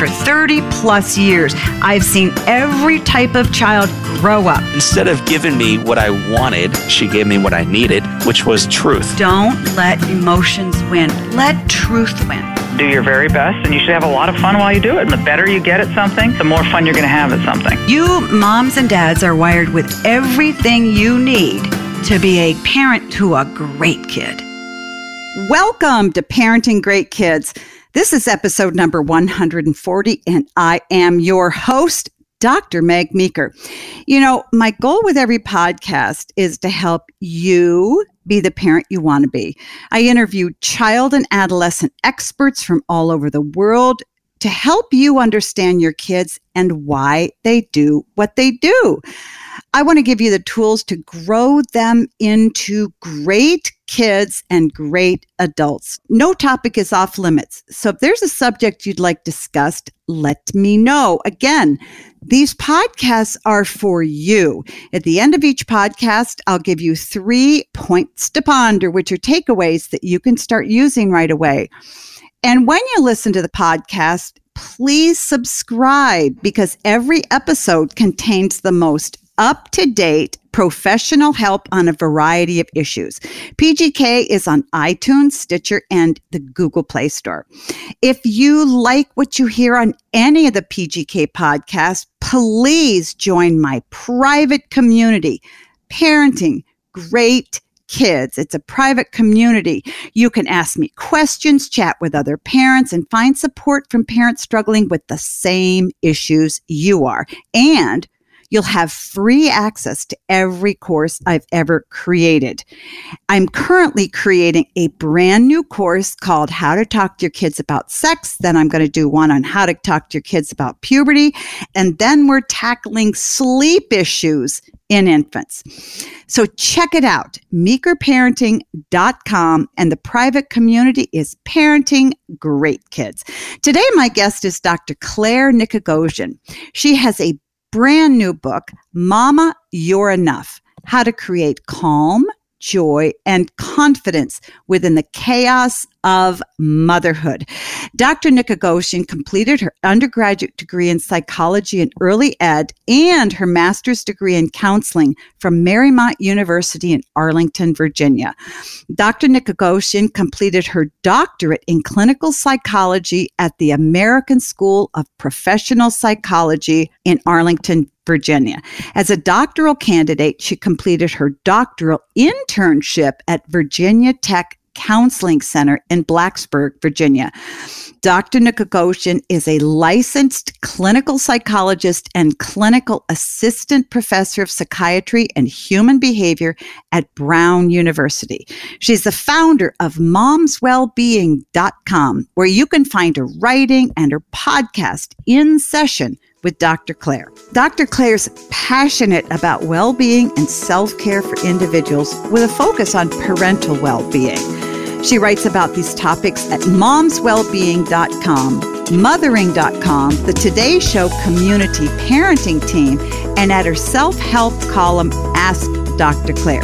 for 30 plus years. I've seen every type of child grow up. Instead of giving me what I wanted, she gave me what I needed, which was truth. Don't let emotions win, let truth win. Do your very best, and you should have a lot of fun while you do it. And the better you get at something, the more fun you're going to have at something. You moms and dads are wired with everything you need to be a parent to a great kid. Welcome to Parenting Great Kids. This is episode number 140, and I am your host, Dr. Meg Meeker. You know, my goal with every podcast is to help you be the parent you want to be. I interview child and adolescent experts from all over the world to help you understand your kids and why they do what they do. I want to give you the tools to grow them into great kids and great adults. No topic is off limits. So if there's a subject you'd like discussed, let me know. Again, these podcasts are for you. At the end of each podcast, I'll give you three points to ponder, which are takeaways that you can start using right away. And when you listen to the podcast, please subscribe because every episode contains the most up to date professional help on a variety of issues. PGK is on iTunes, Stitcher, and the Google Play Store. If you like what you hear on any of the PGK podcasts, please join my private community, Parenting Great Kids. It's a private community. You can ask me questions, chat with other parents, and find support from parents struggling with the same issues you are. And You'll have free access to every course I've ever created. I'm currently creating a brand new course called How to Talk to Your Kids About Sex. Then I'm going to do one on how to talk to your kids about puberty. And then we're tackling sleep issues in infants. So check it out, meekerparenting.com. And the private community is Parenting Great Kids. Today, my guest is Dr. Claire Nicogossian. She has a brand new book, Mama, You're Enough How to Create Calm, Joy, and Confidence within the Chaos of Motherhood. Dr. Nicogossian completed her undergraduate degree in psychology and early ed and her master's degree in counseling from Marymount University in Arlington, Virginia. Dr. Nicogossian completed her doctorate in clinical psychology at the American School of Professional Psychology in Arlington, Virginia. As a doctoral candidate, she completed her doctoral internship at Virginia Tech Counseling Center in Blacksburg, Virginia. Dr. Nicogossian is a licensed clinical psychologist and clinical assistant professor of psychiatry and human behavior at Brown University. She's the founder of momswellbeing.com, where you can find her writing and her podcast in session with Dr. Claire. Dr. Claire's passionate about well being and self care for individuals with a focus on parental well being. She writes about these topics at momswellbeing.com, mothering.com, the Today Show community parenting team, and at her self help column, Ask Dr. Claire.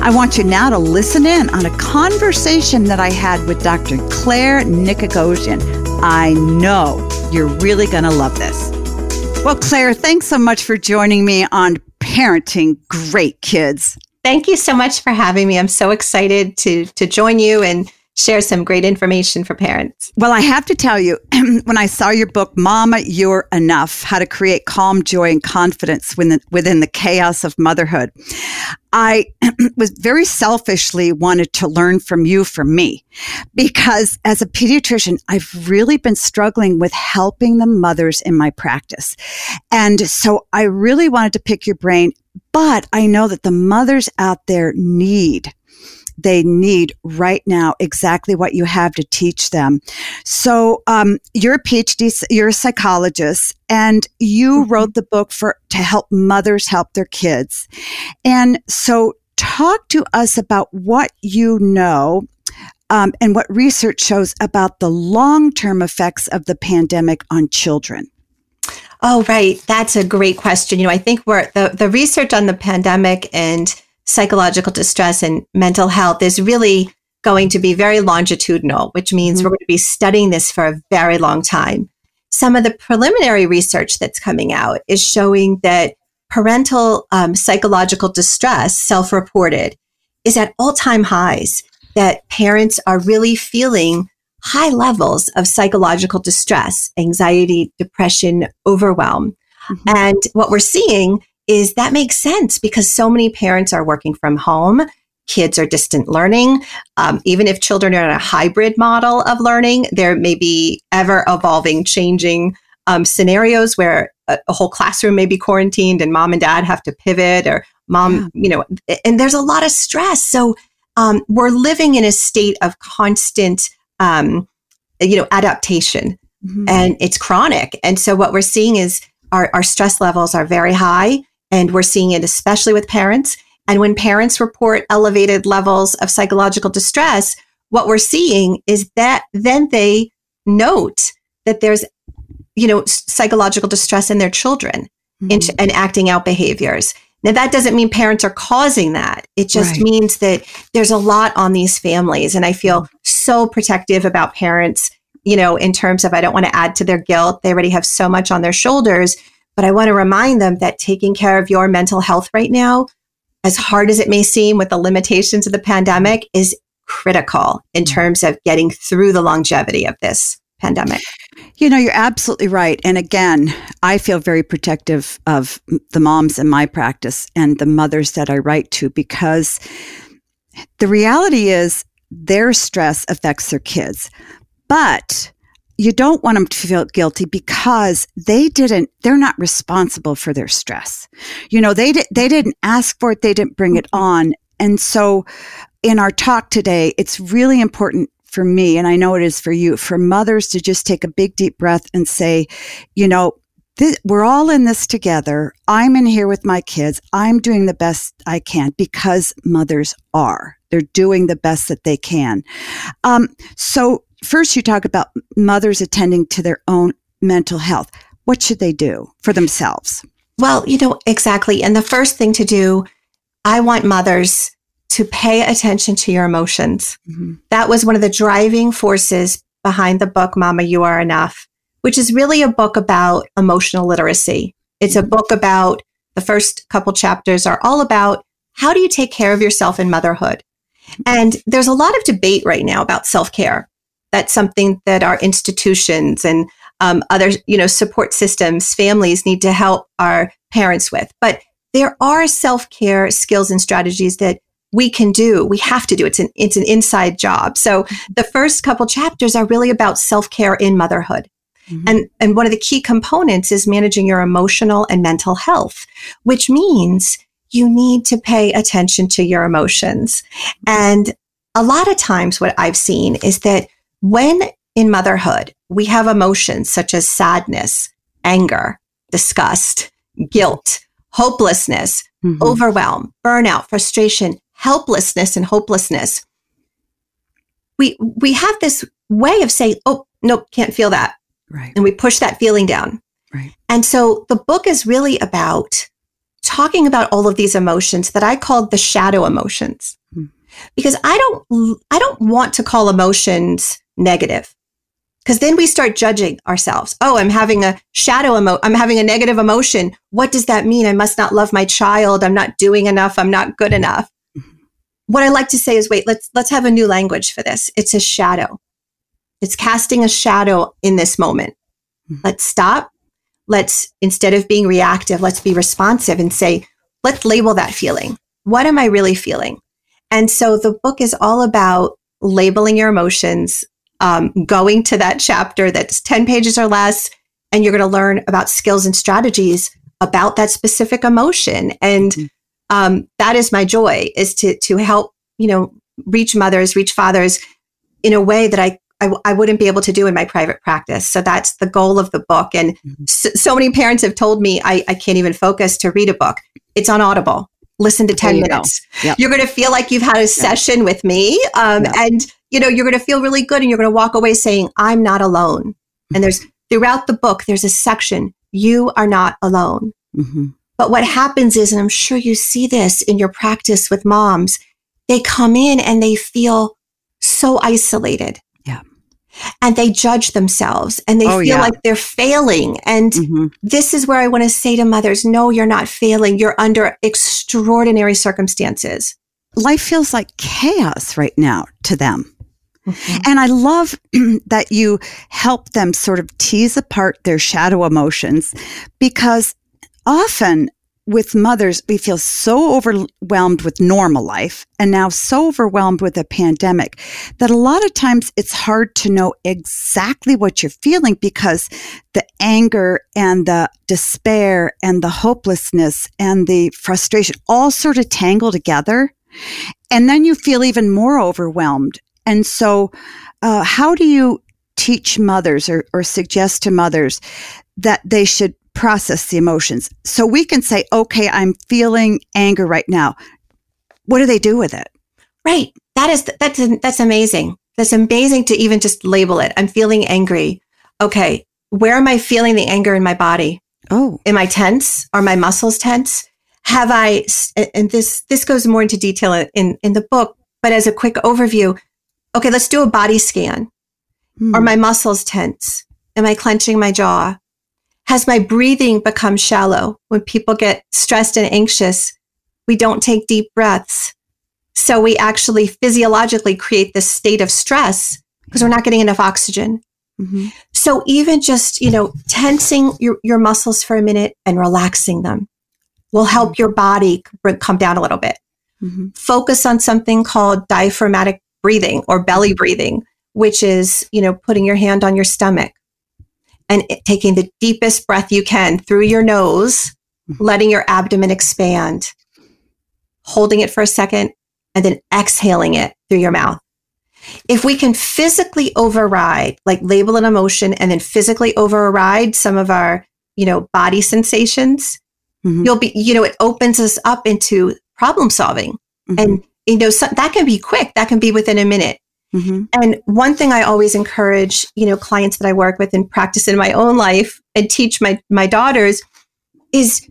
I want you now to listen in on a conversation that I had with Dr. Claire Nicogossian. I know you're really going to love this. Well, Claire, thanks so much for joining me on Parenting Great Kids. Thank you so much for having me. I'm so excited to to join you and share some great information for parents. Well, I have to tell you, when I saw your book, Mama, You're Enough How to Create Calm, Joy, and Confidence within, within the Chaos of Motherhood, I was very selfishly wanted to learn from you from me because as a pediatrician, I've really been struggling with helping the mothers in my practice. And so I really wanted to pick your brain, but I know that the mothers out there need they need right now exactly what you have to teach them. So, um, you're a PhD, you're a psychologist, and you mm-hmm. wrote the book for to help mothers help their kids. And so, talk to us about what you know um, and what research shows about the long term effects of the pandemic on children. Oh, right. That's a great question. You know, I think we're the, the research on the pandemic and psychological distress and mental health is really going to be very longitudinal, which means mm-hmm. we're going to be studying this for a very long time. some of the preliminary research that's coming out is showing that parental um, psychological distress, self reported, is at all time highs, that parents are really feeling high levels of psychological distress, anxiety, depression, overwhelm. Mm-hmm. And what we're seeing is that makes sense because so many parents are working from home. Kids are distant learning. Um, even if children are in a hybrid model of learning, there may be ever evolving, changing um, scenarios where a, a, whole classroom may be quarantined and mom and dad have to pivot or mom, yeah. you know, and there's a lot of stress. So um, we're living in a state of constant, um, you know, adaptation mm-hmm. and it's chronic. And so what we're seeing is our, our stress levels are very high and we're seeing it especially with parents. And when parents report elevated levels of psychological distress, what we're seeing is that then they note that there's, you know, psychological distress in their children mm-hmm. and acting out behaviors. Now, that doesn't mean parents are causing that. It just right. means that there's a lot on these families. And I feel mm-hmm. so protective about parents, you know, in terms of I don't want to add to their guilt. They already have so much on their shoulders. But I want to remind them that taking care of your mental health right now, as hard as it may seem with the limitations of the pandemic, is critical in mm-hmm. terms of getting through the longevity of this pandemic. You know, you're absolutely right. And again, I feel very protective of the moms in my practice and the mothers that I write to because the reality is their stress affects their kids. But you don't want them to feel guilty because they didn't they're not responsible for their stress you know they did they didn't ask for it they didn't bring it on and so in our talk today it's really important for me and i know it is for you for mothers to just take a big deep breath and say you know we're all in this together i'm in here with my kids i'm doing the best i can because mothers are they're doing the best that they can um, so first you talk about mothers attending to their own mental health. What should they do for themselves? Well, you know, exactly. And the first thing to do, I want mothers to pay attention to your emotions. Mm-hmm. That was one of the driving forces behind the book, Mama, You Are Enough, which is really a book about emotional literacy. It's a mm-hmm. book about the first couple chapters are all about how do you take care of yourself in motherhood? And there's a lot of debate right now about self care that's something that our institutions and um, other you know support systems families need to help our parents with but there are self-care skills and strategies that we can do we have to do it's an it's an inside job so the first couple chapters are really about self-care in motherhood mm-hmm. and and one of the key components is managing your emotional and mental health which means you need to pay attention to your emotions and a lot of times what i've seen is that when in motherhood we have emotions such as sadness, anger, disgust, guilt, hopelessness, mm-hmm. overwhelm, burnout, frustration, helplessness, and hopelessness, we we have this way of saying, "Oh, nope, can't feel that," right? And we push that feeling down, right? And so the book is really about talking about all of these emotions that I called the shadow emotions, mm-hmm. because I don't I don't want to call emotions negative. Because then we start judging ourselves. Oh, I'm having a shadow emo. I'm having a negative emotion. What does that mean? I must not love my child. I'm not doing enough. I'm not good enough. What I like to say is, wait, let's let's have a new language for this. It's a shadow. It's casting a shadow in this moment. Mm-hmm. Let's stop. Let's instead of being reactive, let's be responsive and say, let's label that feeling. What am I really feeling? And so the book is all about labeling your emotions, um, going to that chapter that's 10 pages or less, and you're going to learn about skills and strategies about that specific emotion. And mm-hmm. Um, that is my joy is to, to help, you know, reach mothers, reach fathers in a way that I I, I, wouldn't be able to do in my private practice. So that's the goal of the book. And mm-hmm. so, so, many parents have told me I, I, can't even focus to read a book. It's on Audible. Listen to 10 minutes. Yep. You're going to feel like you've had a yep. session with me. Um, yep. And you know, you're going to feel really good and you're going to walk away saying, I'm not alone. And there's throughout the book, there's a section, you are not alone. Mm-hmm. But what happens is, and I'm sure you see this in your practice with moms, they come in and they feel so isolated. Yeah. and they judge themselves and they Oh, feel yeah. like they're failing. And Mhm. this is where I want to say to mothers, no, you're not failing. You're under extraordinary circumstances. Life feels like chaos right now to them. And I love that you help them sort of tease apart their shadow emotions because often with mothers, we feel so overwhelmed with normal life and now so overwhelmed with a pandemic that a lot of times it's hard to know exactly what you're feeling because the anger and the despair and the hopelessness and the frustration all sort of tangle together. And then you feel even more overwhelmed. And so, uh, how do you teach mothers or, or suggest to mothers that they should process the emotions? So we can say, okay, I'm feeling anger right now. What do they do with it? Right. That is, that's, that's amazing. That's amazing to even just label it. I'm feeling angry. Okay. Where am I feeling the anger in my body? Oh, Am I tense? Are my muscles tense? Have I, and this, this goes more into detail in, in the book, but as a quick overview, okay, let's do a body scan. hmm. Are my muscles tense? Am I clenching my jaw? Has my breathing become shallow? When people get stressed and anxious, we don't take deep breaths. So we actually physiologically create this state of stress because we're not getting enough oxygen. Mhm. So even just, you know, tensing your, your muscles for a minute and relaxing them will help your body come down a little bit. Mhm. Focus on something called diaphragmatic breathing or belly breathing, which is, you know, putting your hand on your stomach and taking the deepest breath you can through your nose, letting your abdomen expand, holding it for a second, and then exhaling it through your mouth. If we can physically override, like label an emotion and then physically override some of our, you know, body sensations, Mhm. you'll be, you know, it opens us up into problem solving. Mhm. And, you know, so, that can be quick. That can be within a minute. Mhm. And one thing I always encourage, you know, clients that I work with and practice in my own life and teach my, my daughters is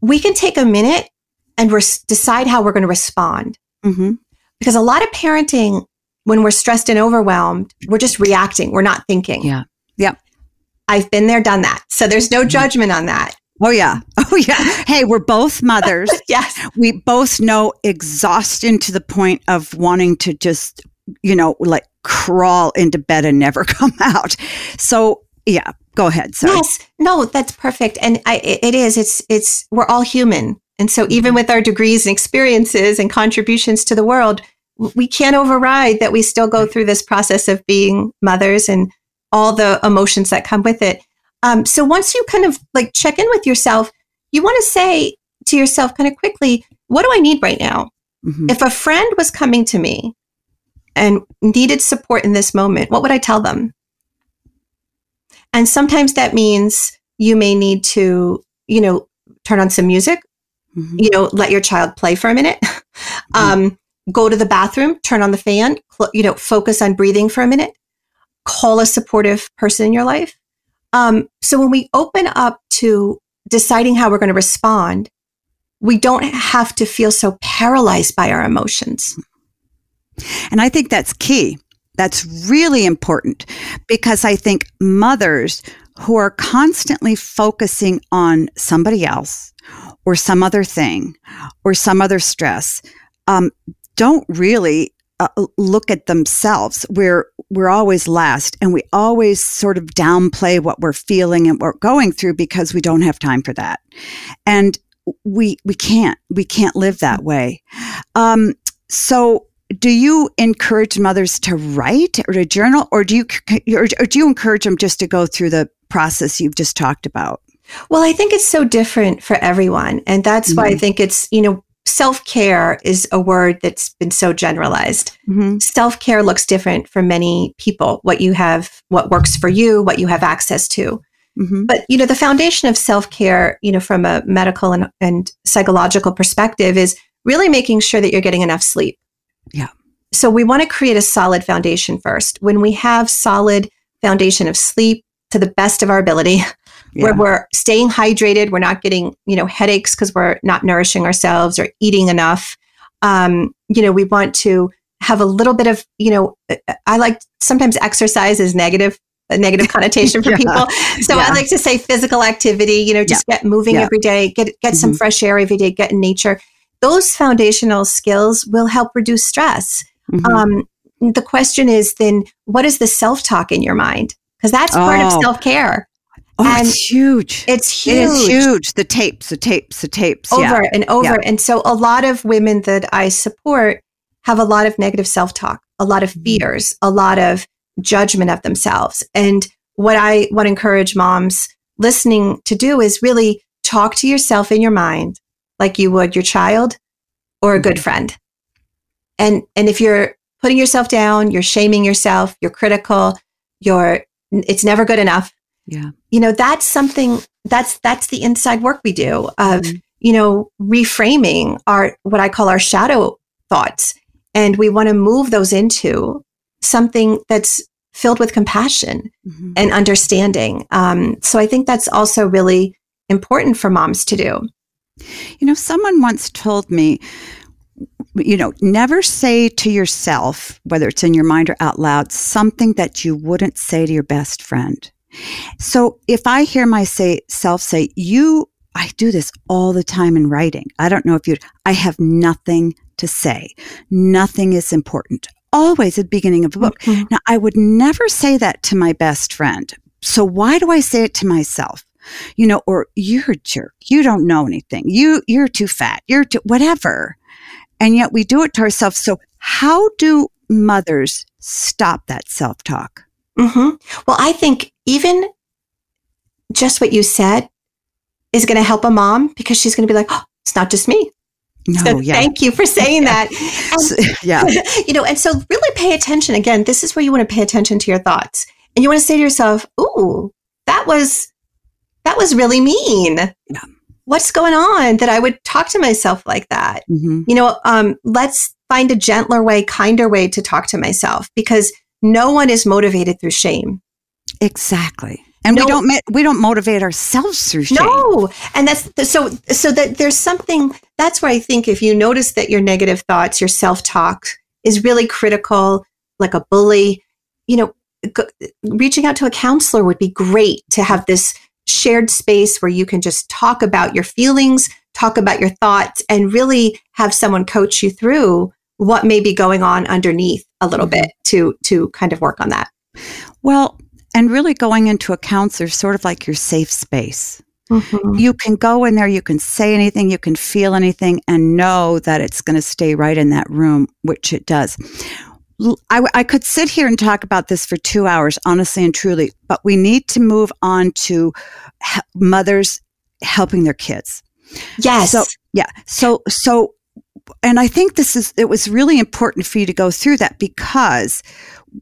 we can take a minute and res- decide how we're going to respond. Mhm. Because a lot of parenting, when we're stressed and overwhelmed, we're just reacting. We're not thinking. Yeah. Yep. I've been there, done that. So there's no judgment on that. Oh, yeah. Oh, yeah. Hey, we're both mothers. Yes. we both know exhaustion to the point of wanting to just, you know, like crawl into bed and never come out. So, yeah, go ahead. Sorry. Yes. No, that's perfect. And I, it is. It's, it's, we're all human. And so even with our degrees and experiences and contributions to the world, we can't override that we still go through this process of being mothers and all the emotions that come with it. Um, so once you kind of like check in with yourself, you want to say to yourself kind of quickly, what do I need right now? Mhm. If a friend was coming to me and needed support in this moment, what would I tell them? And sometimes that means you may need to, you know, turn on some music, Mhm. you know, let your child play for a minute, um, go to the bathroom, turn on the fan, cl- you know, focus on breathing for a minute, call a supportive person in your life. Um, so when we open up to deciding how we're going to respond, we don't have to feel so paralyzed by our emotions. And I think that's key. That's really important because I think mothers who are constantly focusing on somebody else or some other thing or some other stress um, don't really uh, look at themselves. We're we're always last, and we always sort of downplay what we're feeling and what we're going through because we don't have time for that, and we we can't we can't live that way. Um, so do you encourage mothers to write or to journal or do you or, or do you encourage them just to go through the process you've just talked about Well, I think it's so different for everyone. And that's why I Mhm. think it's, you know, self care is a word that's been so generalized. mm-hmm. Self care looks different for many people, what you have, what works for you, what you have access to. Mm-hmm. But, you know, the foundation of self care, you know, from a medical and, and psychological perspective is really making sure that you're getting enough sleep. Yeah. So we want to create a solid foundation first. When we have solid foundation of sleep to the best of our ability, where we're staying hydrated, we're not getting, you know, headaches because we're not nourishing ourselves or eating enough. Um, you know, we want to have a little bit of, you know, I like sometimes exercise is negative, a negative connotation for Yeah. people. So I like to say physical activity, you know, just get moving Yeah. every day, get get some Mhm. fresh air every day, get in nature. Those foundational skills will help reduce stress. Mhm. Um, the question is then what is the self-talk in your mind? Because that's part of Oh. self-care. oh, and it's huge. It's huge. It is huge. The tapes, the tapes, the tapes. over yeah. and over. And so a lot of women that I support have a lot of negative self talk, a lot of Mhm. fears, a lot of judgment of themselves. And what I want to encourage moms listening to do is really talk to yourself in your mind like you would your child or a good Mm-hmm. friend. And and if you're putting yourself down, you're shaming yourself, you're critical, you're it's never good enough Yeah. you know that's something that's that's the inside work we do of Mhm. you know reframing our what i call our shadow thoughts and we want to move those into something that's filled with compassion Mhm. and understanding um, so i think that's also really important for moms to do You know, someone once told me, you know, never say to yourself, whether it's in your mind or out loud, something that you wouldn't say to your best friend. So if I hear myself say, you, I do this all the time in writing. I don't know if you, I have nothing to say. Nothing is important. Always at the beginning of a book. Mm-hmm. Now, I would never say that to my best friend. So why do I say it to myself? You know, or you're a jerk. You don't know anything. You, you're too fat. You're too, whatever. And yet we do it to ourselves. So how do mothers stop that self talk? hmm well i think even just what you said is going to help a mom because she's going to be like oh, it's not just me No, so yeah. thank you for saying that And So- yeah. you know, and so really pay attention. Again, this is where you want to pay attention to your thoughts. And you want to say to yourself, ooh, that was that was really mean. Yeah. What's going on that I would talk to myself like that? hmm You know, um, let's find a gentler way, kinder way to talk to myself because no one is motivated through shame. Exactly. And No- we don't, we don't motivate ourselves through shame. No, and that's so so that there's something that's where I think if you notice that your negative thoughts, your self talk is really critical, like a bully, you know, reaching out to a counselor would be great to have this shared space where you can just talk about your feelings, talk about your thoughts, and really have someone coach you through what may be going on underneath a little Mhm. bit to to kind of work on that. Well, and really going into a counselor is sort of like your safe space. Mhm. You can go in there, you can say anything, you can feel anything, and know that it's going to stay right in that room, which it does. I, I could sit here and talk about this for two hours, honestly and truly, but we need to move on to h- mothers helping their kids. Yes. So, yeah. So, so, and I think this is, it was really important for you to go through that because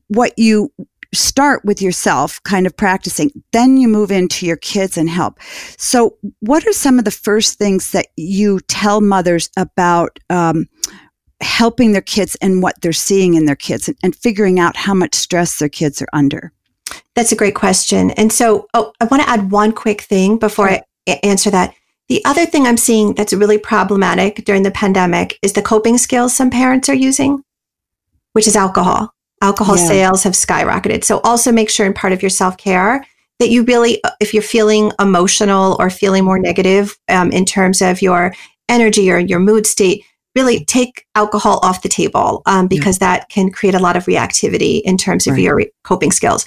what you start with yourself kind of practicing, then you move into your kids and help. So, what are some of the first things that you tell mothers about, um, helping their kids and what they're seeing in their kids and, and figuring out how much stress their kids are under? That's a great question. And so, oh, I want to add one quick thing before I answer that. The other thing I'm seeing that's really problematic during the pandemic is the coping skills some parents are using, which is alcohol. Alcohol Yeah. sales have skyrocketed. So, also make sure in part of your self care that you really, uh, if you're feeling emotional or feeling more negative um, in terms of your energy or your mood state, really take alcohol off the table um, because that can create a lot of reactivity in terms of Right. your re- coping skills.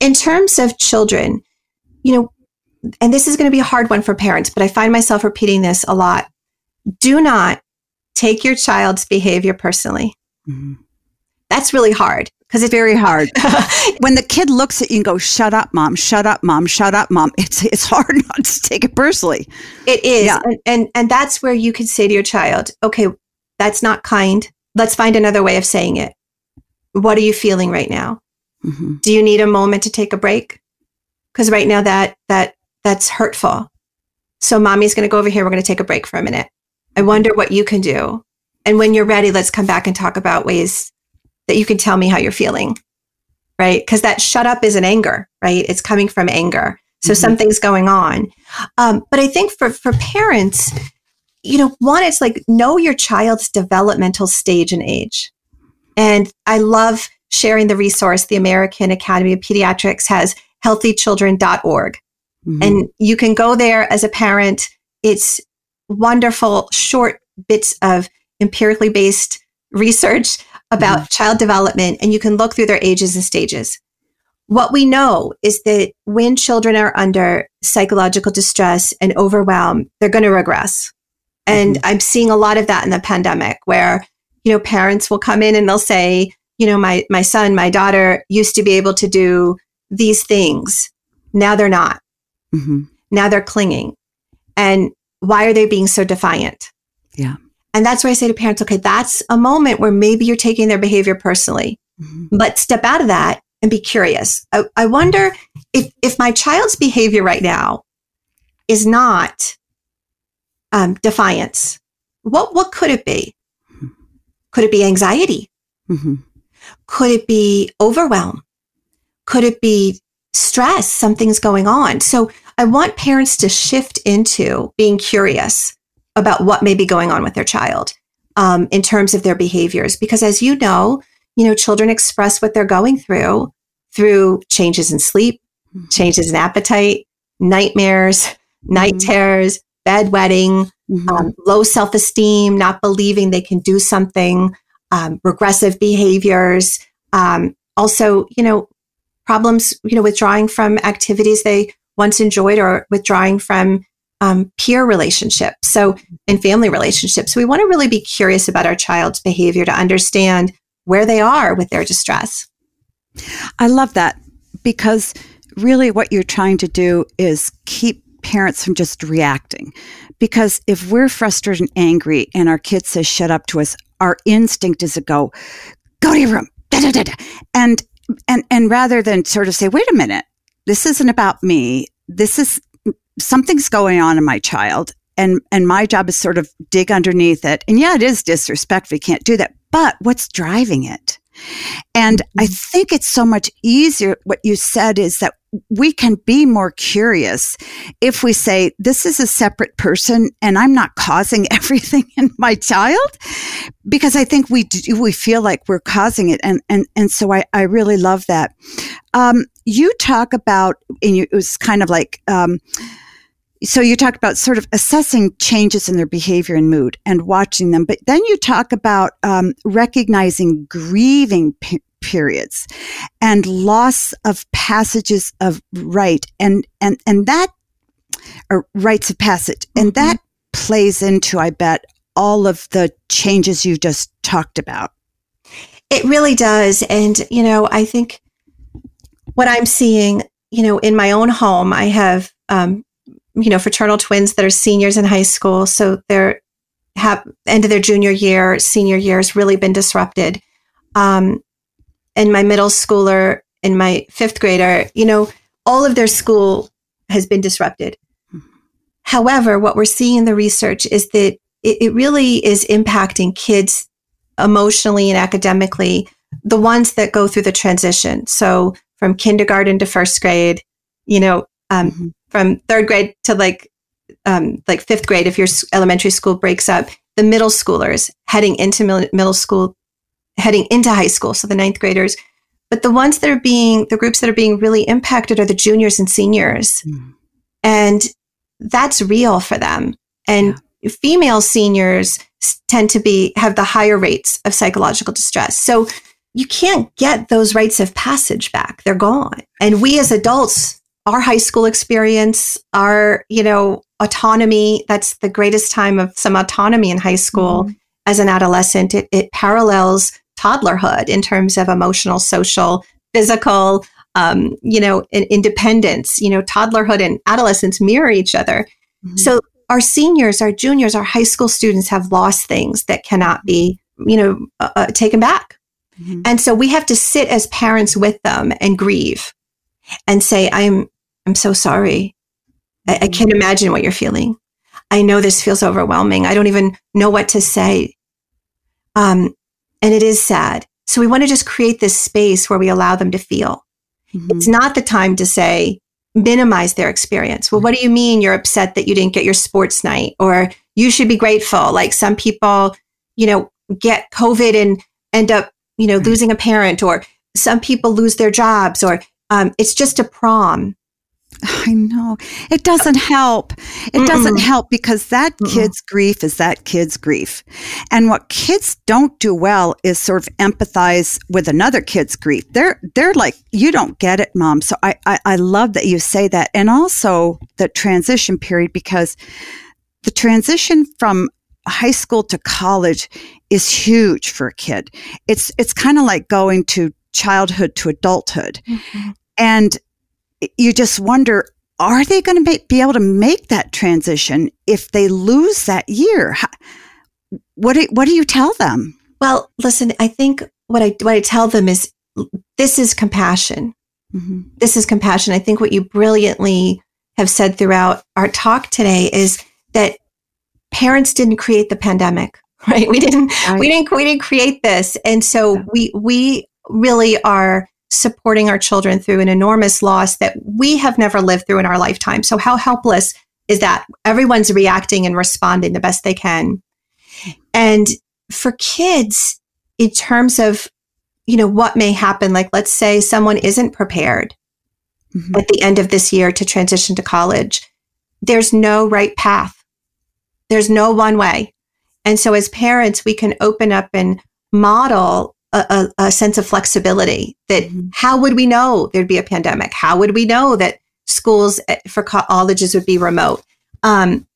In terms of children, you know, and this is going to be a hard one for parents, but I find myself repeating this a lot. Do not take your child's behavior personally. Mhm. That's really hard because it's Very hard. when the kid looks at you and goes, "Shut up, mom! Shut up, mom! Shut up, mom!" It's it's hard not to take it personally. It is. Yeah. And, and and that's where you could say to your child, okay, that's not kind. Let's find another way of saying it. What are you feeling right now? hmm Do you need a moment to take a break? Because right now that that that's hurtful. So mommy's gonna go over here, we're gonna take a break for a minute. I wonder what you can do. And when you're ready, let's come back and talk about ways that you can tell me how you're feeling. Right? Because that shut up is an anger, right? It's coming from anger. So Mhm. something's going on. Um, but I think for for parents, you know, one, it's like know your child's developmental stage and age. And I love sharing the resource. The American Academy of Pediatrics has healthychildren.org. Mm-hmm. And you can go there as a parent. It's wonderful, short bits of empirically based research about mm-hmm. child development, and you can look through their ages and stages. What we know is that when children are under psychological distress and overwhelm, they're going to regress. And mm-hmm. I'm seeing a lot of that in the pandemic where, you know, parents will come in and they'll say, you know, my, my son, my daughter used to be able to do these things. Now they're not. Mm-hmm. Now they're clinging. And why are they being so defiant? Yeah. And that's why I say to parents, okay, that's a moment where maybe you're taking their behavior personally, mm-hmm. but step out of that and be curious. I, I wonder if, if my child's behavior right now is not um, defiance, what, what could it be? Could it be anxiety? Mm-hmm. Could it be overwhelm? Could it be stress? Something's going on. So I want parents to shift into being curious about what may be going on with their child um, in terms of their behaviors. Because as you know, you know, children express what they're going through through changes in sleep, mm-hmm. changes in appetite, nightmares, mm-hmm. night terrors, bedwetting, mm-hmm. um, low self esteem, not believing they can do something, um, regressive behaviors. Um, also, you know, problems, you know, withdrawing from activities they once enjoyed or withdrawing from um, peer relationships. So, and family relationships. We want to really be curious about our child's behavior to understand where they are with their distress. I love that because really what you're trying to do is keep parents from just reacting. Because if we're frustrated and angry and our kid says, shut up to us, our instinct is to go, go to your room. Da, da, da, and, and, and rather than sort of say, wait a minute, this isn't about me. This is something's going on in my child. And, and my job is sort of dig underneath it. And yeah, it is disrespect. We can't do that. But what's driving it? And I mm-hmm. think it's so much easier. What you said is that we can be more curious if we say, this is a separate person and I'm not causing everything in my child. Because I think we do, we feel like we're causing it. And, and, and so I, I really love that. Um, you talk about, and you, it was kind of like, um, so you talk about sort of assessing changes in their behavior and mood and watching them, but then you talk about um, recognizing grieving p- periods and loss of passages of right and and and that or rites of passage. And mm-hmm. that plays into i bet all of the changes you just talked about. It really does. And you know i think what i'm seeing you know in my own home i have um, you know, fraternal twins that are seniors in high school. So they're have end of their junior year, senior year has really been disrupted. Um, and my middle schooler and my fifth grader, you know, all of their school has been disrupted. However, what we're seeing in the research is that it, it really is impacting kids emotionally and academically, the ones that go through the transition. So from kindergarten to first grade, you know, um, mm-hmm from third grade to like um, like fifth grade if your elementary school breaks up the middle schoolers heading into middle school heading into high school so the ninth graders. But the ones that are being the groups that are being really impacted are the juniors and seniors. Mm. and that's real for them. And yeah. female seniors tend to be have the higher rates of psychological distress. So you can't get those rites of passage back. They're gone. And we as adults our high school experience, our, you know, autonomy, that's the greatest time of some autonomy in high school mm-hmm. as an adolescent. It, it, parallels toddlerhood in terms of emotional, social, physical, um, you know, independence. You know, toddlerhood and adolescence mirror each other. Mm-hmm. So our seniors, our juniors, our high school students have lost things that cannot be, you know, uh, uh taken back. Mm-hmm. And so we have to sit as parents with them and grieve and say, I'm, I'm so sorry. I, I can't imagine what you're feeling. I know this feels overwhelming. I don't even know what to say. Um, and it is sad. So we want to just create this space where we allow them to feel. Mm-hmm. It's not the time to say, minimize their experience. Well, what do you mean you're upset that you didn't get your sports night? Or you should be grateful. Like some people, you know, get COVID and end up you know, losing a parent, or some people lose their jobs, or um, it's just a prom. I know. It doesn't help. It doesn't help because that kid's grief is that kid's grief. And what kids don't do well is sort of empathize with another kid's grief. They're they're like, you don't get it, mom. So I, I, I love that you say that. And also the transition period because the transition from high school to college is huge for a kid. It's it's kind of like going to childhood to adulthood. Mm-hmm. And you just wonder are they going to be able to make that transition if they lose that year? How, what do, what do you tell them? Well, listen, I think what I what I tell them is this is compassion. Mhm. This is compassion. I think what you brilliantly have said throughout our talk today is that parents didn't create the pandemic, right? We didn't we didn't we didn't create this. And so Yeah. we we really are supporting our children through an enormous loss that we have never lived through in our lifetime. So how helpless is that? Everyone's reacting and responding the best they can. And for kids, in terms of, you know, what may happen, like let's say someone isn't prepared Mhm. at the end of this year to transition to college, there's no right path. There's no one way. And so as parents, we can open up and model a, a, a sense of flexibility that Mhm. how would we know there'd be a pandemic? How would we know that schools eh, for colleges would be remote? Um,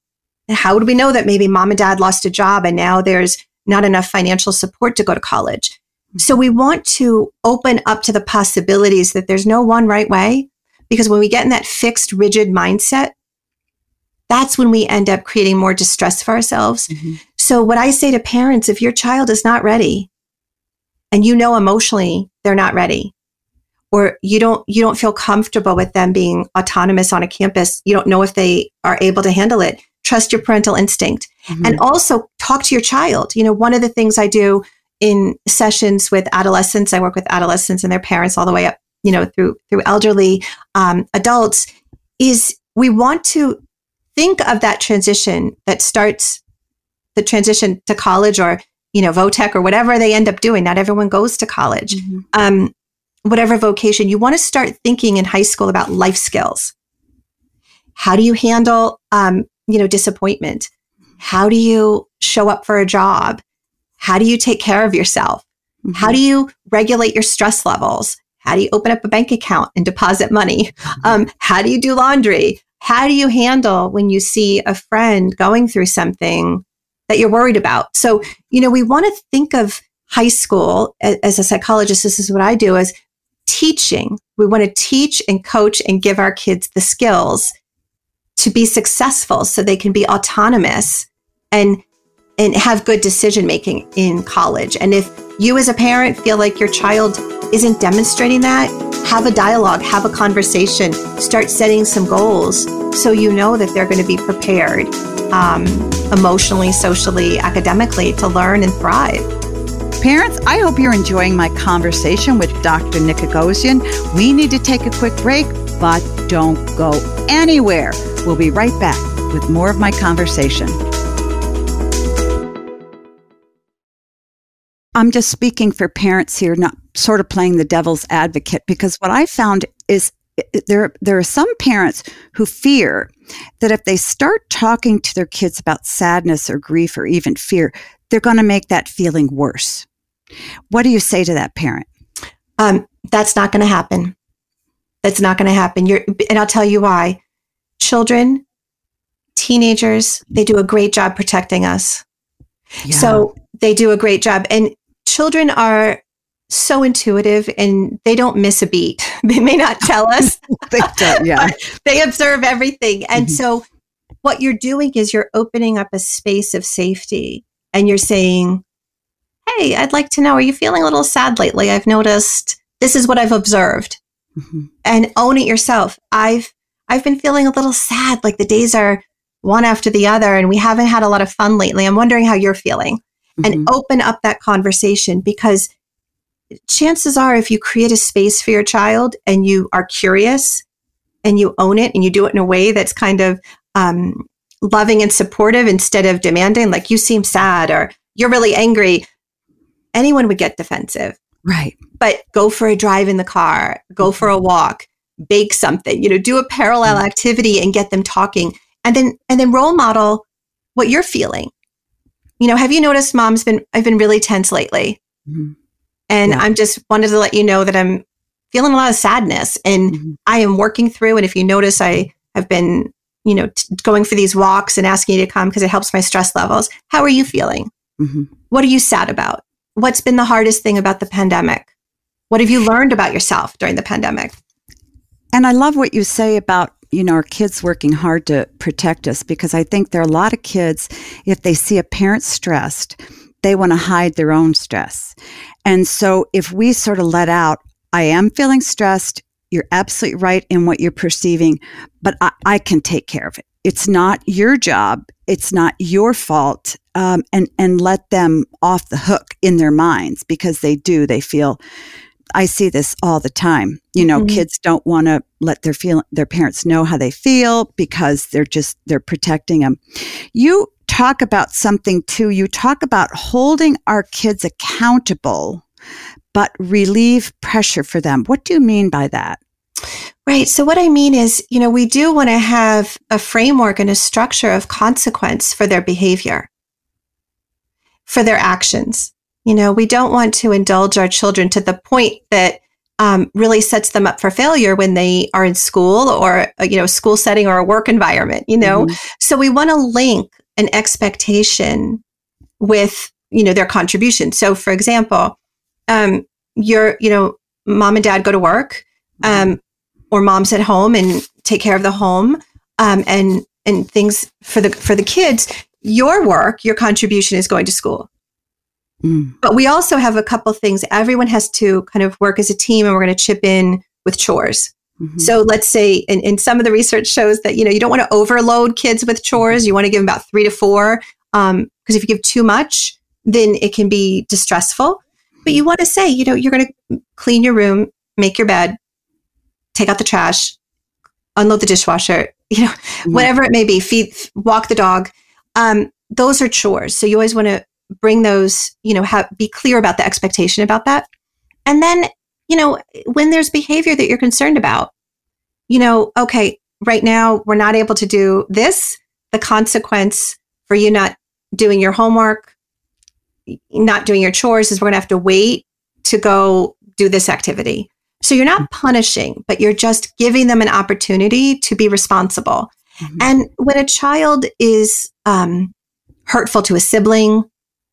how would we know that maybe mom and dad lost a job and now there's not enough financial support to go to college? So we want to open up to the possibilities that there's no one right way because when we get in that fixed, rigid mindset, that's when we end up creating more distress for ourselves. Mhm. So what I say to parents, if your child is not ready and you know emotionally they're not ready or you don't you don't feel comfortable with them being autonomous on a campus, you don't know if they are able to handle it, trust your parental instinct Mhm. and also talk to your child. You know, one of the things I do in sessions with adolescents, I work with adolescents and their parents all the way up, you know, through through elderly um, adults, is we want to think of that transition that starts the transition to college or you know votech or whatever they end up doing. Not everyone goes to college. Mhm. Um, whatever vocation you want to start thinking in high school about life skills. How do you handle um, you know disappointment? How do you show up for a job? How do you take care of yourself? How do you regulate your stress levels? How do you open up a bank account and deposit money? Um, how do you do laundry? How do you handle when you see a friend going through something that you're worried about? So, you know, we want to think of high school as a psychologist. This is what I do is teaching. We want to teach and coach and give our kids the skills to be successful so they can be autonomous and and have good decision making in college. And if you as a parent feel like your child isn't demonstrating that, have a dialogue, have a conversation, start setting some goals so you know that they're going to be prepared um, emotionally, socially, academically to learn and thrive. Parents, I hope you're enjoying my conversation with Dr. Nicogossian. We need to take a quick break, but don't go anywhere. We'll be right back with more of my conversation. I'm just speaking for parents here, not sort of playing the devil's advocate, because what I found is there, there are some parents who fear that if they start talking to their kids about sadness or grief or even fear, they're going to make that feeling worse. What do you say to that parent? Um, that's not going to happen. That's not going to happen. You're, and I'll tell you why. Children, teenagers, they do a great job protecting us. So they do a great job. And children are so intuitive and they don't miss a beat. They may not tell us, They don't, yeah. they observe everything. And Mhm. so what you're doing is you're opening up a space of safety and you're saying, Hey, I'd like to know, are you feeling a little sad lately? I've noticed this is what I've observed Mhm. and own it yourself. I've, I've been feeling a little sad. Like the days are one after the other and we haven't had a lot of fun lately. I'm wondering how you're feeling and Mhm. open up that conversation because chances are if you create a space for your child and you are curious and you own it and you do it in a way that's kind of um, loving and supportive instead of demanding like you seem sad or you're really angry anyone would get defensive Right. but go for a drive in the car, go for a walk, bake something, you know, do a parallel Mhm. activity and get them talking. And then and then role model what you're feeling. You know, have you noticed mom's been I've been really tense lately. Mhm. And Yeah. I'm just wanted to let you know that I'm feeling a lot of sadness and Mhm. I am working through and if you notice I have been, you know, t- going for these walks and asking you to come because it helps my stress levels. How are you feeling? Mhm. What are you sad about? What's been the hardest thing about the pandemic? What have you learned about yourself during the pandemic? And I love what you say about, you know, our kids working hard to protect us because I think there are a lot of kids, if they see a parent stressed, they want to hide their own stress. And so if we sort of let out, I am feeling stressed, you're absolutely right in what you're perceiving, but I, I can take care of it. It's not your job. It's not your fault. Um, and, and let them off the hook in their minds because they do. They feel I see this all the time. You know, Mhm. kids don't want to let their feel their parents know how they feel because they're just they're protecting them. You talk about something too. You talk about holding our kids accountable but relieve pressure for them. What do you mean by that? Right. So what I mean is, you know, we do want to have a framework and a structure of consequence for their behavior, for their actions. You know, we don't want to indulge our children to the point that um, really sets them up for failure when they are in school or, uh, you know, school setting or a work environment, you know? Mhm. So we want to link an expectation with, you know, their contribution. So for example, um, you're, you know, mom and dad go to work, um, or mom's at home and take care of the home, um, and, and things for the, for the kids. Your work, your contribution is going to school. Mm. But we also have a couple things. Everyone has to kind of work as a team and we're going to chip in with chores. Mhm. So let's say, and, and some of the research shows that, you know, you don't want to overload kids with chores. You want to give them about three to four. Um, because if you give too much, then it can be distressful. But you want to say, you know, you're going to clean your room, make your bed, take out the trash, unload the dishwasher, you know, Mhm. whatever it may be, feed, walk the dog. Um, those are chores. So you always want to bring those, you know, have, be clear about the expectation about that. And then, you know, when there's behavior that you're concerned about, you know, okay, right now we're not able to do this. The consequence for you not doing your homework, not doing your chores is we're going to have to wait to go do this activity. So you're not punishing, but you're just giving them an opportunity to be responsible. Mhm. And when a child is um, hurtful to a sibling,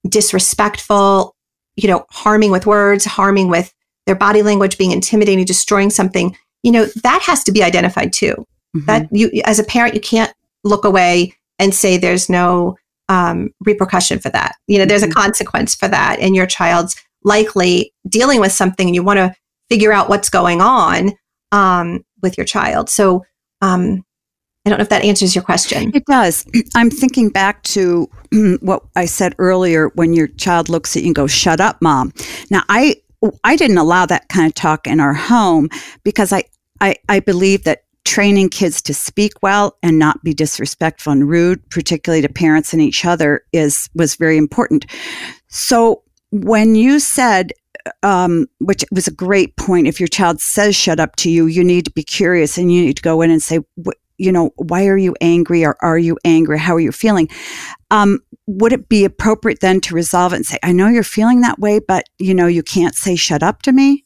disrespectful, you know, harming with words, harming with their body language, being intimidating, destroying something, you know, that has to be identified too. Mhm. That you, as a parent, you can't look away and say there's no um, repercussion for that. You know, there's a Mhm. consequence for that, and your child's likely dealing with something, and you want to figure out what's going on um, with your child. So, um, I don't know if that answers your question. It does. I'm thinking back to what I said earlier when your child looks at you and goes, "Shut up, mom." Now, I I didn't allow that kind of talk in our home because I I, I believe that training kids to speak well and not be disrespectful and rude, particularly to parents and each other, is was very important. So when you said um, which was a great point. If your child says shut up to you, you need to be curious and you need to go in and say, you know, why are you angry or are you angry? How are you feeling? Um, would it be appropriate then to resolve it and say, I know you're feeling that way, but you know, you can't say shut up to me?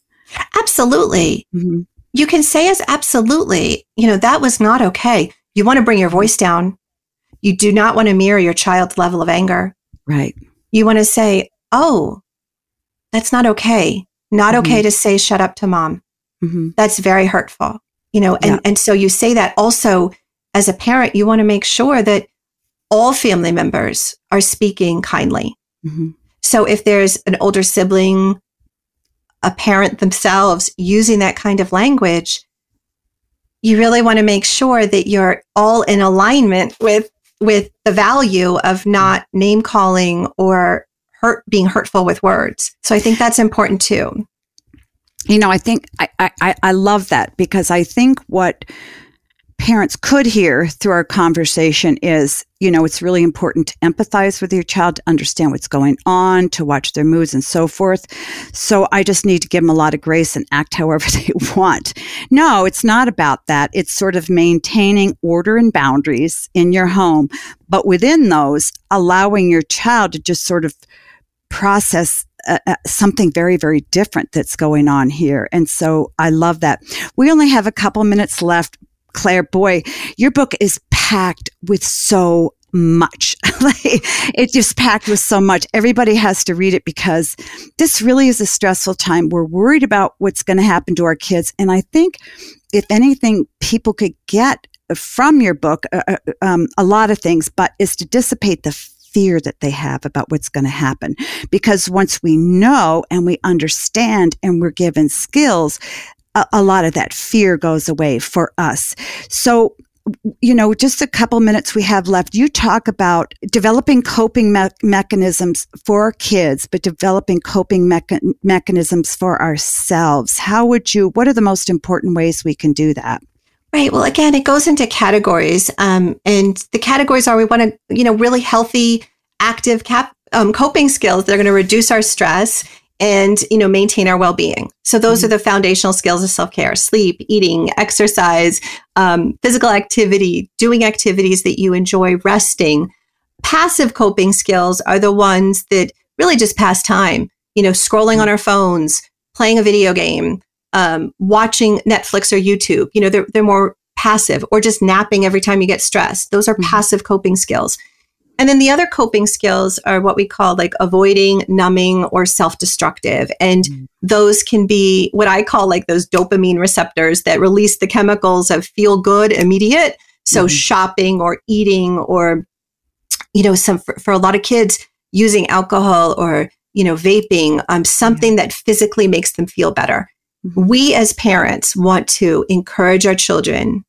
Absolutely. Mm-hmm. You can say as absolutely, you know, that was not okay. You want to bring your voice down. You do not want to mirror your child's level of anger. Right. You want to say, oh, that's not okay. Not okay Mhm. to say shut up to mom. Mm-hmm. That's very hurtful. You know, and, Yeah. and so you say that also as a parent, you want to make sure that all family members are speaking kindly. Mm-hmm. So if there's an older sibling, a parent themselves using that kind of language, you really want to make sure that you're all in alignment with with the value of not name calling or hurt being hurtful with words. So I think that's important too. You know, I think I, I, I- I love that because I think what parents could hear through our conversation is, you know, it's really important to empathize with your child, to understand what's going on, to watch their moods and so forth. So I just need to give them a lot of grace and act however they want. No, it's not about that. It's sort of maintaining order and boundaries in your home, but within those, allowing your child to just sort of process uh, uh, something very, very different that's going on here. And so I love that. We only have a couple minutes left. Claire, boy, your book is packed with so much. it's just packed with so much. Everybody has to read it because this really is a stressful time. We're worried about what's going to happen to our kids. And I think, if anything, people could get from your book uh, uh um, a lot of things, but is to dissipate the fear that they have about what's going to happen. Because once we know and we understand and we're given skills, a, a lot of that fear goes away for us. So, you know, just a couple minutes we have left. You talk about developing coping me- mechanisms for kids, but developing coping mecha- mechanisms for ourselves. How would you, what are the most important ways we can do that? Right. Well, again, it goes into categories, um, and the categories are we want to, you know, really healthy, active cap, um, coping skills that are going to reduce our stress and you know maintain our well-being so those mm-hmm. are the foundational skills of self-care sleep eating exercise um, physical activity doing activities that you enjoy resting passive coping skills are the ones that really just pass time you know scrolling mm-hmm. on our phones playing a video game um, watching Netflix or YouTube. You know, they're, they're more passive or just napping every time you get stressed. Those are mm-hmm. passive coping skills. And then the other coping skills are what we call like avoiding, numbing, or self destructive. And mm-hmm. those can be what I call like those dopamine receptors that release the chemicals of feel good, immediate. So mm-hmm. shopping or eating or, you know, some for, for, a lot of kids using alcohol or, you know, vaping, um, something that physically makes them feel better. Mm-hmm. We as parents want to encourage our children,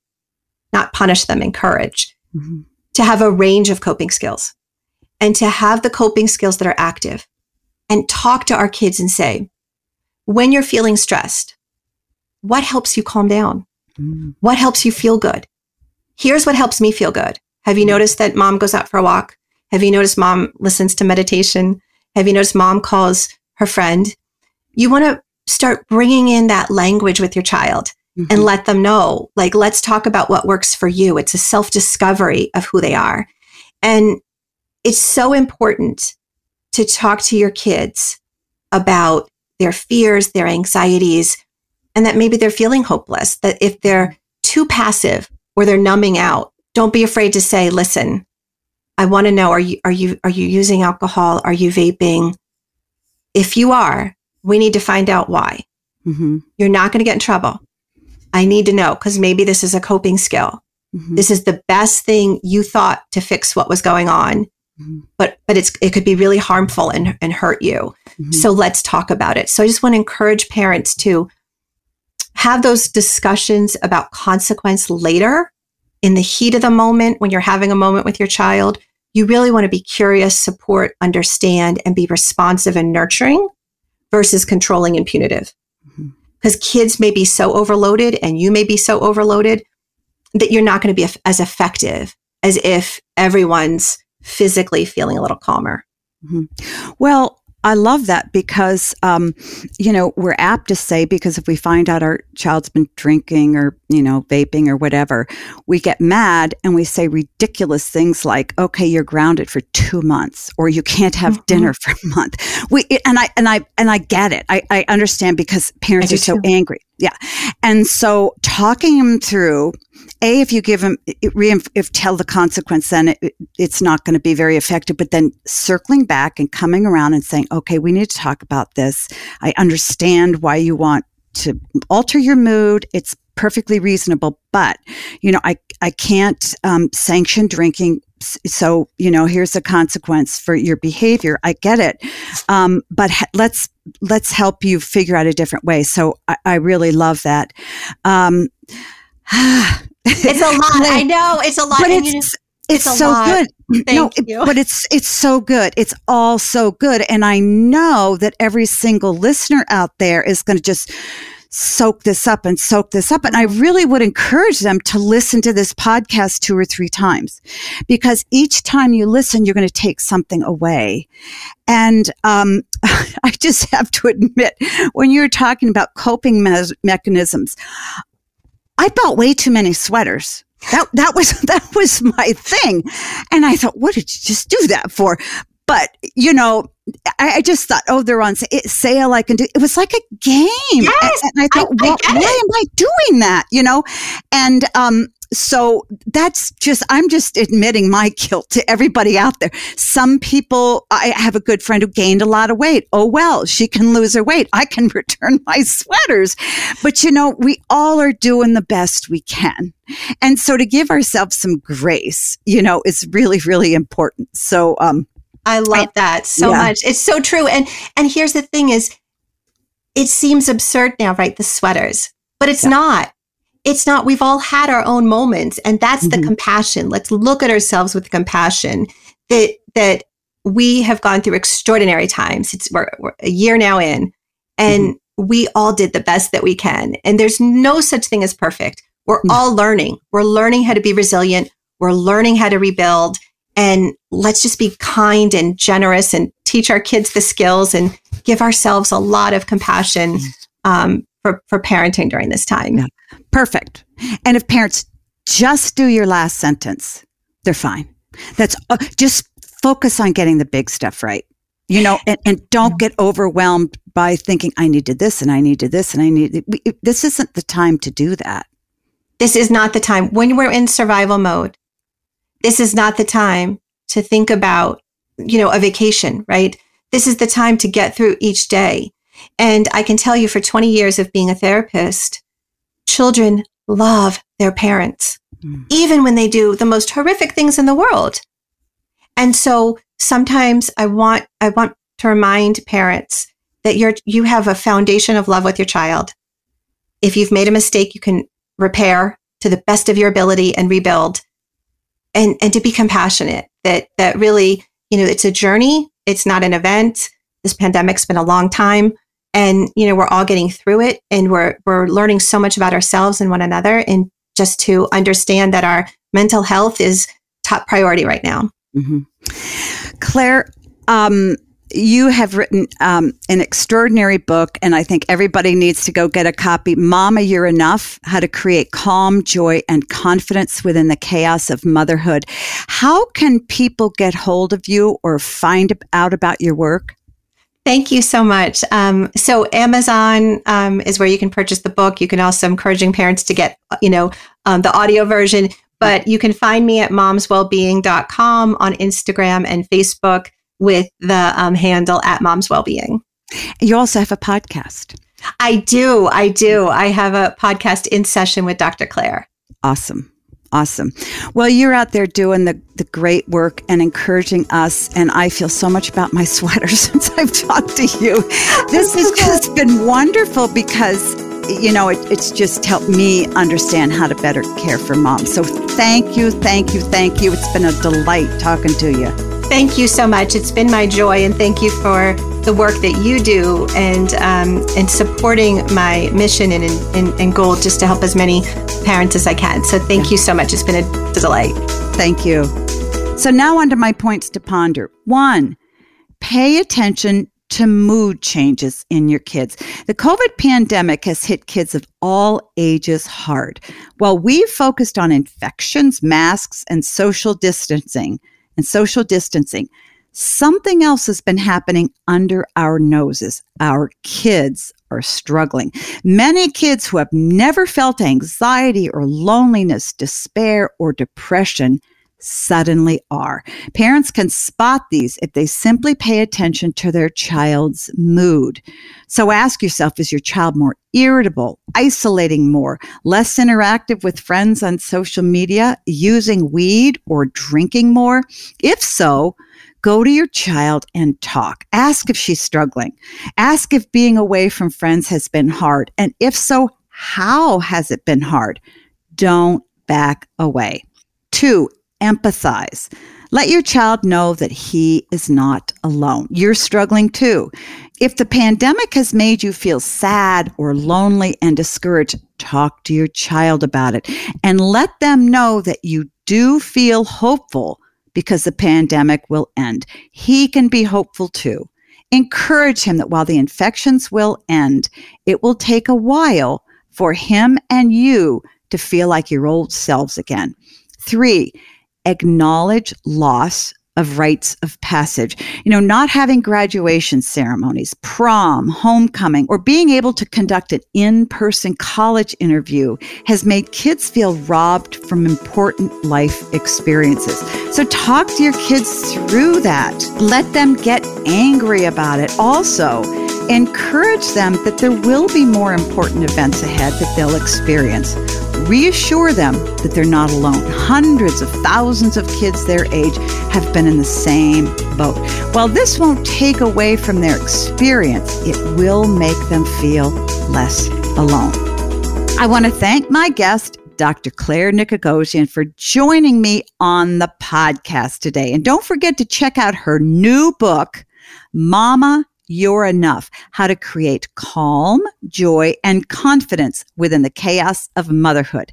not punish them, encourage, mm-hmm. To have a range of coping skills and to have the coping skills that are active and talk to our kids and say, when you're feeling stressed, what helps you calm down? Mm-hmm. What helps you feel good? Here's what helps me feel good. Have you mm-hmm. noticed that mom goes out for a walk? Have you noticed mom listens to meditation? Have you noticed mom calls her friend? You want to start bringing in that language with your child mm-hmm. and let them know, like, let's talk about what works for you. It's a self discovery of who they are. And it's so important to talk to your kids about their fears, their anxieties, and that maybe they're feeling hopeless. That if they're too passive or they're numbing out, don't be afraid to say, listen, I want to know, are you, are you, are you using alcohol? Are you vaping? If you are, we need to find out why. Mm-hmm. You're not going to get in trouble. I need to know because maybe this is a coping skill. Mm-hmm. This is the best thing you thought to fix what was going on, mm-hmm. but but it's it could be really harmful and and hurt you. Mm-hmm. So let's talk about it. So I just want to encourage parents to have those discussions about consequence later in the heat of the moment when you're having a moment with your child. You really want to be curious, support, understand, and be responsive and nurturing versus controlling and punitive. Because kids may be so overloaded and you may be so overloaded that you're not going to be as effective as if everyone's physically feeling a little calmer. Mm-hmm. Well, I love that because, um, you know, we're apt to say because if we find out our child's been drinking or, you know, vaping or whatever, we get mad and we say ridiculous things like, okay, you're grounded for two months or you can't have mm-hmm. dinner for a month. We, and I, and I, and I get it. I, I understand because parents are so too. angry. Yeah. And so talking them through, a, if you give them, if tell the consequence, then it, it's not going to be very effective. But then circling back and coming around and saying, okay, we need to talk about this. I understand why you want to alter your mood. It's perfectly reasonable, but you know, I I can't um, sanction drinking. So you know, here's a consequence for your behavior. I get it, um, but ha- let's let's help you figure out a different way. So I, I really love that. Um, it's a lot. I know it's a lot. But it's, it's, it's so lot. good. Thank no, you. It, but it's it's so good. It's all so good, and I know that every single listener out there is going to just soak this up and soak this up. And I really would encourage them to listen to this podcast two or three times because each time you listen, you're going to take something away. And um, I just have to admit, when you're talking about coping me- mechanisms, I bought way too many sweaters. That that was that was my thing, and I thought, what did you just do that for? But you know, I, I just thought, oh, they're on sale. I can do. It was like a game, yes, and, and I thought, I, well, I why am I doing that? You know, and um, so that's just i'm just admitting my guilt to everybody out there. Some people i have a good friend who gained a lot of weight. Oh well she can lose her weight. I can return my sweaters. But you know we all are doing the best we can. And so to give ourselves some grace you know is really really important. So um i love that so yeah. much. It's so true. And and here's the thing is it seems absurd now right the sweaters. But it's yeah. not it's not we've all had our own moments and that's mm-hmm. the compassion let's look at ourselves with compassion that that we have gone through extraordinary times it's we're, we're a year now in and mm-hmm. we all did the best that we can and there's no such thing as perfect we're mm-hmm. all learning we're learning how to be resilient we're learning how to rebuild and let's just be kind and generous and teach our kids the skills and give ourselves a lot of compassion mm-hmm. um, for, for parenting during this time. Yeah. Perfect. And if parents just do your last sentence, they're fine. That's uh, just focus on getting the big stuff right. You know, and, and don't get overwhelmed by thinking I needed this and I needed this and I need this isn't the time to do that. This is not the time when we're in survival mode. This is not the time to think about, you know, a vacation, right? This is the time to get through each day and I can tell you for 20 years of being a therapist, children love their parents, mm. even when they do the most horrific things in the world. And so sometimes I want, I want to remind parents that you're, you have a foundation of love with your child. If you've made a mistake, you can repair to the best of your ability and rebuild and, and to be compassionate that, that really, you know, it's a journey. It's not an event. This pandemic's been a long time and you know we're all getting through it and we're we're learning so much about ourselves and one another and just to understand that our mental health is top priority right now mm-hmm. claire um, you have written um, an extraordinary book, and I think everybody needs to go get a copy. Mama, You're Enough How to Create Calm, Joy, and Confidence Within the Chaos of Motherhood. How can people get hold of you or find out about your work? Thank you so much. Um, so Amazon um, is where you can purchase the book. You can also encouraging parents to get, you know, um, the audio version. But you can find me at momswellbeing.com on Instagram and Facebook with the um, handle at momswellbeing. You also have a podcast. I do. I do. I have a podcast in session with Dr. Claire. Awesome. Awesome. Well, you're out there doing the, the great work and encouraging us. And I feel so much about my sweater since I've talked to you. This has just been wonderful because, you know, it, it's just helped me understand how to better care for mom. So thank you, thank you, thank you. It's been a delight talking to you. Thank you so much. It's been my joy. And thank you for the work that you do and um, and supporting my mission and, and, and goal just to help as many parents as I can. So thank you so much. It's been a delight. Thank you. So now on to my points to ponder. One, pay attention to mood changes in your kids. The COVID pandemic has hit kids of all ages hard. While we've focused on infections, masks, and social distancing and social distancing, something else has been happening under our noses. Our kids are struggling. Many kids who have never felt anxiety or loneliness, despair, or depression suddenly are. Parents can spot these if they simply pay attention to their child's mood. So ask yourself is your child more irritable, isolating more, less interactive with friends on social media, using weed, or drinking more? If so, Go to your child and talk. Ask if she's struggling. Ask if being away from friends has been hard. And if so, how has it been hard? Don't back away. Two, empathize. Let your child know that he is not alone. You're struggling too. If the pandemic has made you feel sad or lonely and discouraged, talk to your child about it and let them know that you do feel hopeful because the pandemic will end. He can be hopeful too. Encourage him that while the infections will end, it will take a while for him and you to feel like your old selves again. Three, acknowledge loss of rites of passage. You know, not having graduation ceremonies, prom, homecoming, or being able to conduct an in person college interview has made kids feel robbed from important life experiences. So talk to your kids through that. Let them get angry about it. Also, encourage them that there will be more important events ahead that they'll experience reassure them that they're not alone. Hundreds of thousands of kids their age have been in the same boat. While this won't take away from their experience, it will make them feel less alone. I want to thank my guest, Dr. Claire Nicogossian, for joining me on the podcast today. And don't forget to check out her new book, Mama you're enough. How to create calm, joy, and confidence within the chaos of motherhood.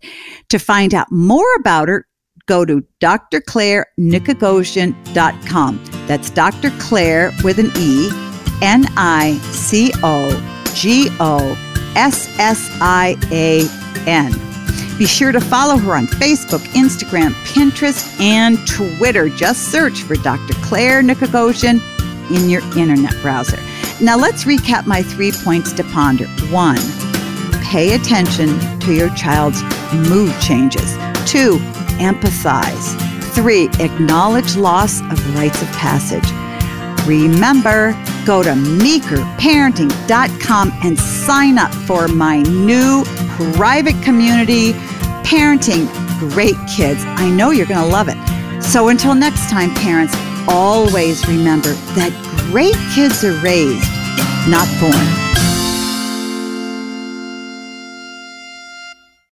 To find out more about her, go to drclairenicogossian.com. That's Dr. Claire with an E, N I C O G O S S I A N. Be sure to follow her on Facebook, Instagram, Pinterest, and Twitter. Just search for Dr. Claire Nicogossian in your internet browser. Now let's recap my three points to ponder. One, pay attention to your child's mood changes. Two, empathize. Three, acknowledge loss of rites of passage. Remember, go to meekerparenting.com and sign up for my new private community, Parenting Great Kids. I know you're going to love it. So until next time, parents, always remember that great kids are raised, not born.